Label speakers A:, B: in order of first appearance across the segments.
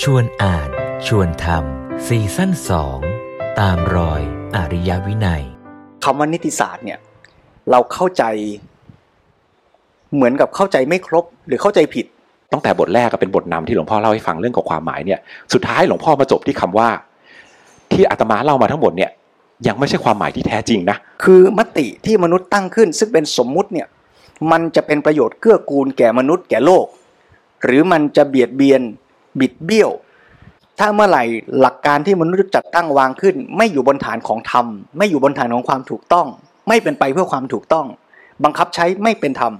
A: ชวนอ่านชวนทำซีซั่นสองตามรอยอริยวินัย
B: คำว่านิติศาสตร์เนี่ย เราเข้าใจ เหมือนกับเข้าใจไม่ครบหรือเข้าใจผิด
C: ตั้งแต่บทแรกก็เป็นบทนำที่หลวงพ่อเล่าให้ฟังเรื่องของความหมายเนี่ย สุดท้ายหลวงพ่อมาจบที่คำว่า ที่อาตมาเล่ามาทั้งหมดเนี่ย ยังไม่ใช่ความหมายที่แท้จริงนะ
B: คือมติที่มนุษย์ตั้งขึ้น ซึ่งเป็นสมมุติเนี่ย มันจะเป็นประโยชน์เกื้อกูลแก่มนุษย์แก่โลก หรือมันจะเบียดเบียน บิดเบี้ยว ถ้าเมื่อไหร่หลักการที่มนุษย์จัดตั้งวางขึ้น ไม่อยู่บนฐานของธรรม ไม่อยู่บนฐานของความถูกต้อง ไม่เป็นไปเพื่อความถูกต้อง บังคับใช้ไม่เป็นธรรม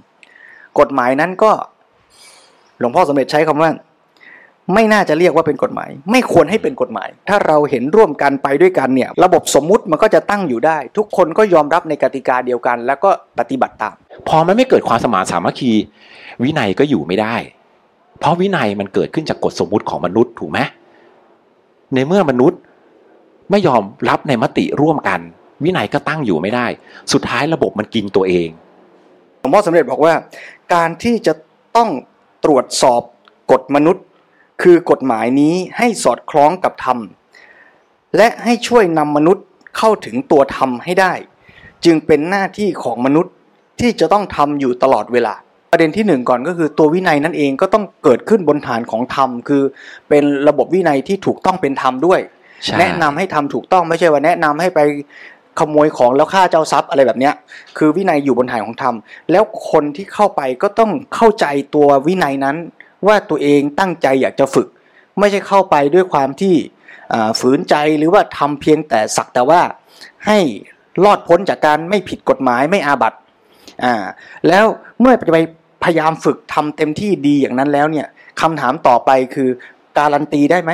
B: กฎหมายนั้นก็ หลวงพ่อสมเด็จใช้คำว่า ไม่น่าจะเรียกว่าเป็นกฎหมาย ไม่ควรให้เป็นกฎหมาย ถ้าเราเห็นร่วมกันไปด้วยกันเนี่ย ระบบสมมุติมันก็จะตั้งอยู่ได้ ทุกคนก็ยอมรับในกติกาเดียวกัน แล้วก็ปฏิบัติตาม
C: พอมันไม่เกิดความสมานสามัคคี วินัยก็อยู่ไม่ได้ เพราะวินัยมันเกิดขึ้นจากกฎสมมุติของมนุษย์ถูกไหมในเมื่อมนุษย์ไม่ยอมรับในมติร่วมกัน วินัยก็ตั้งอยู่ไม่ได้ สุดท้ายระบบมันกินตัวเอง
B: หลวงพ่อสมเด็จบอกว่า การที่จะต้องตรวจสอบกฎมนุษย์ คือกฎหมายนี้ให้สอดคล้องกับธรรม และให้ช่วยนำมนุษย์เข้าถึงตัวธรรมให้ได้ จึงเป็นหน้าที่ของมนุษย์ที่จะต้องทำอยู่ตลอดเวลา ประเด็นที่หนึ่งก่อนก็คือตัววินัยนั่นเองก็ต้องเกิดขึ้นบนฐานของธรรม คือเป็นระบบวินัยที่ถูกต้องเป็นธรรมด้วย แนะนำให้ทำถูกต้องไม่ใช่ว่าแนะนำให้ไปขโมยของแล้วฆ่าเจ้าทรัพย์อะไรแบบเนี้ยคือวินัยอยู่บนฐานของธรรม แล้วคนที่เข้าไปก็ต้องเข้าใจตัววินัยนั้น ว่าตัวเองตั้งใจอยากจะฝึก ไม่ใช่เข้าไปด้วยความที่ฝืนใจหรือว่าทำเพียงแต่สักแต่ว่าให้รอดพ้นจากการไม่ผิดกฎหมายไม่อาบัติอ่าแล้วเมื่อไป พยายามฝึกทำเต็มที่ดีอย่างนั้นแล้วเนี่ยคำถามต่อไปคือการันตีได้ไหม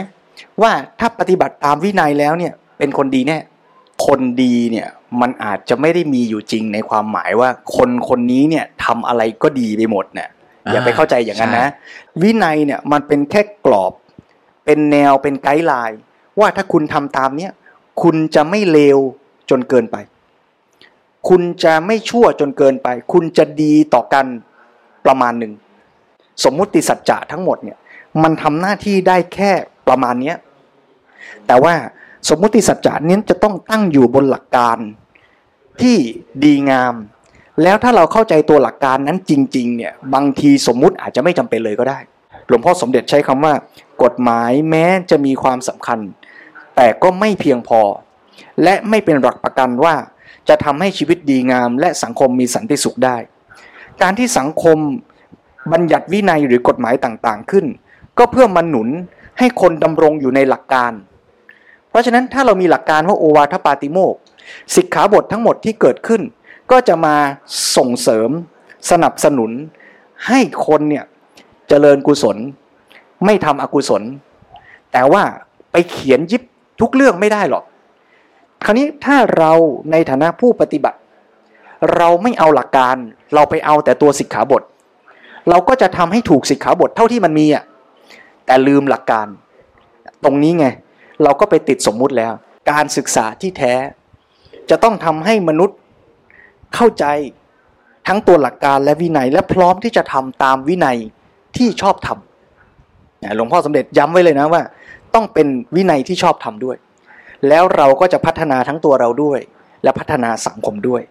B: ว่าถ้าปฏิบัติตามวินัยแล้วเนี่ยเป็นคนดีแน่คนดีเนี่ยมันอาจจะไม่ได้มีอยู่จริงในความหมายว่าคนคนนี้เนี่ยทำอะไรก็ดีไปหมดเนี่ยอย่าไปเข้าใจอย่างนั้นนะ วินัยเนี่ยมันเป็นแค่กรอบ เป็นแนวเป็นไกด์ไลน์ ว่าถ้าคุณทำตามเนี้ยคุณจะไม่เลวจนเกินไป คุณจะไม่ชั่วจนเกินไป คุณจะดีต่อกัน ประมาณหนึ่งสมมุติสัจจะทั้งหมดเนี่ยมันทำหน้าที่ได้แค่ประมาณเนี้ยแต่ว่าสมมุติสัจจะนี้จะต้องตั้งอยู่บนหลักการที่ดีงาม แล้วถ้าเราเข้าใจตัวหลักการนั้นจริงๆเนี่ยบางทีสมมุติอาจจะไม่จำเป็นเลยก็ได้ หลวงพ่อสมเด็จใช้คำว่า กฎหมายแม้จะมีความสำคัญ แต่ก็ไม่เพียงพอ และไม่เป็นหลักประกันว่าจะทำให้ชีวิตดีงาม และสังคมมีสันติสุขได้ การที่สังคมบัญญัติวินัยหรือกฎหมายต่างๆขึ้น ก็เพื่อมาหนุนให้คนดำรงอยู่ในหลักการ เพราะฉะนั้นถ้าเรามีหลักการว่าโอวาทปาติโมกสิกขาบททั้งหมดที่เกิดขึ้น ก็จะมาส่งเสริม สนับสนุน ให้คนเนี่ยเจริญกุศล ไม่ทำอกุศล แต่ว่าไปเขียนยิบทุกเรื่องไม่ได้หรอก คราวนี้ถ้าเราในฐานะผู้ปฏิบัติ เราไม่เอาหลักการ เราไปเอาแต่ตัวสิกขาบท เราก็จะทำให้ถูกสิกขาบทเท่าที่มันมีอะแต่ลืมหลักการ ตรงนี้ไง เราก็ไปติดสมมุติแล้ว การศึกษาที่แท้ จะต้องทำให้มนุษย์เข้าใจทั้งตัวหลักการและวินัยและพร้อมที่จะทำตามวินัยที่ชอบทำหลวงพ่อสมเด็จย้ำไว้เลยนะว่า ต้องเป็นวินัยที่ชอบทำด้วย แล้วเราก็จะพัฒนาทั้งตัวเราด้วย และพัฒนาสังคมด้วย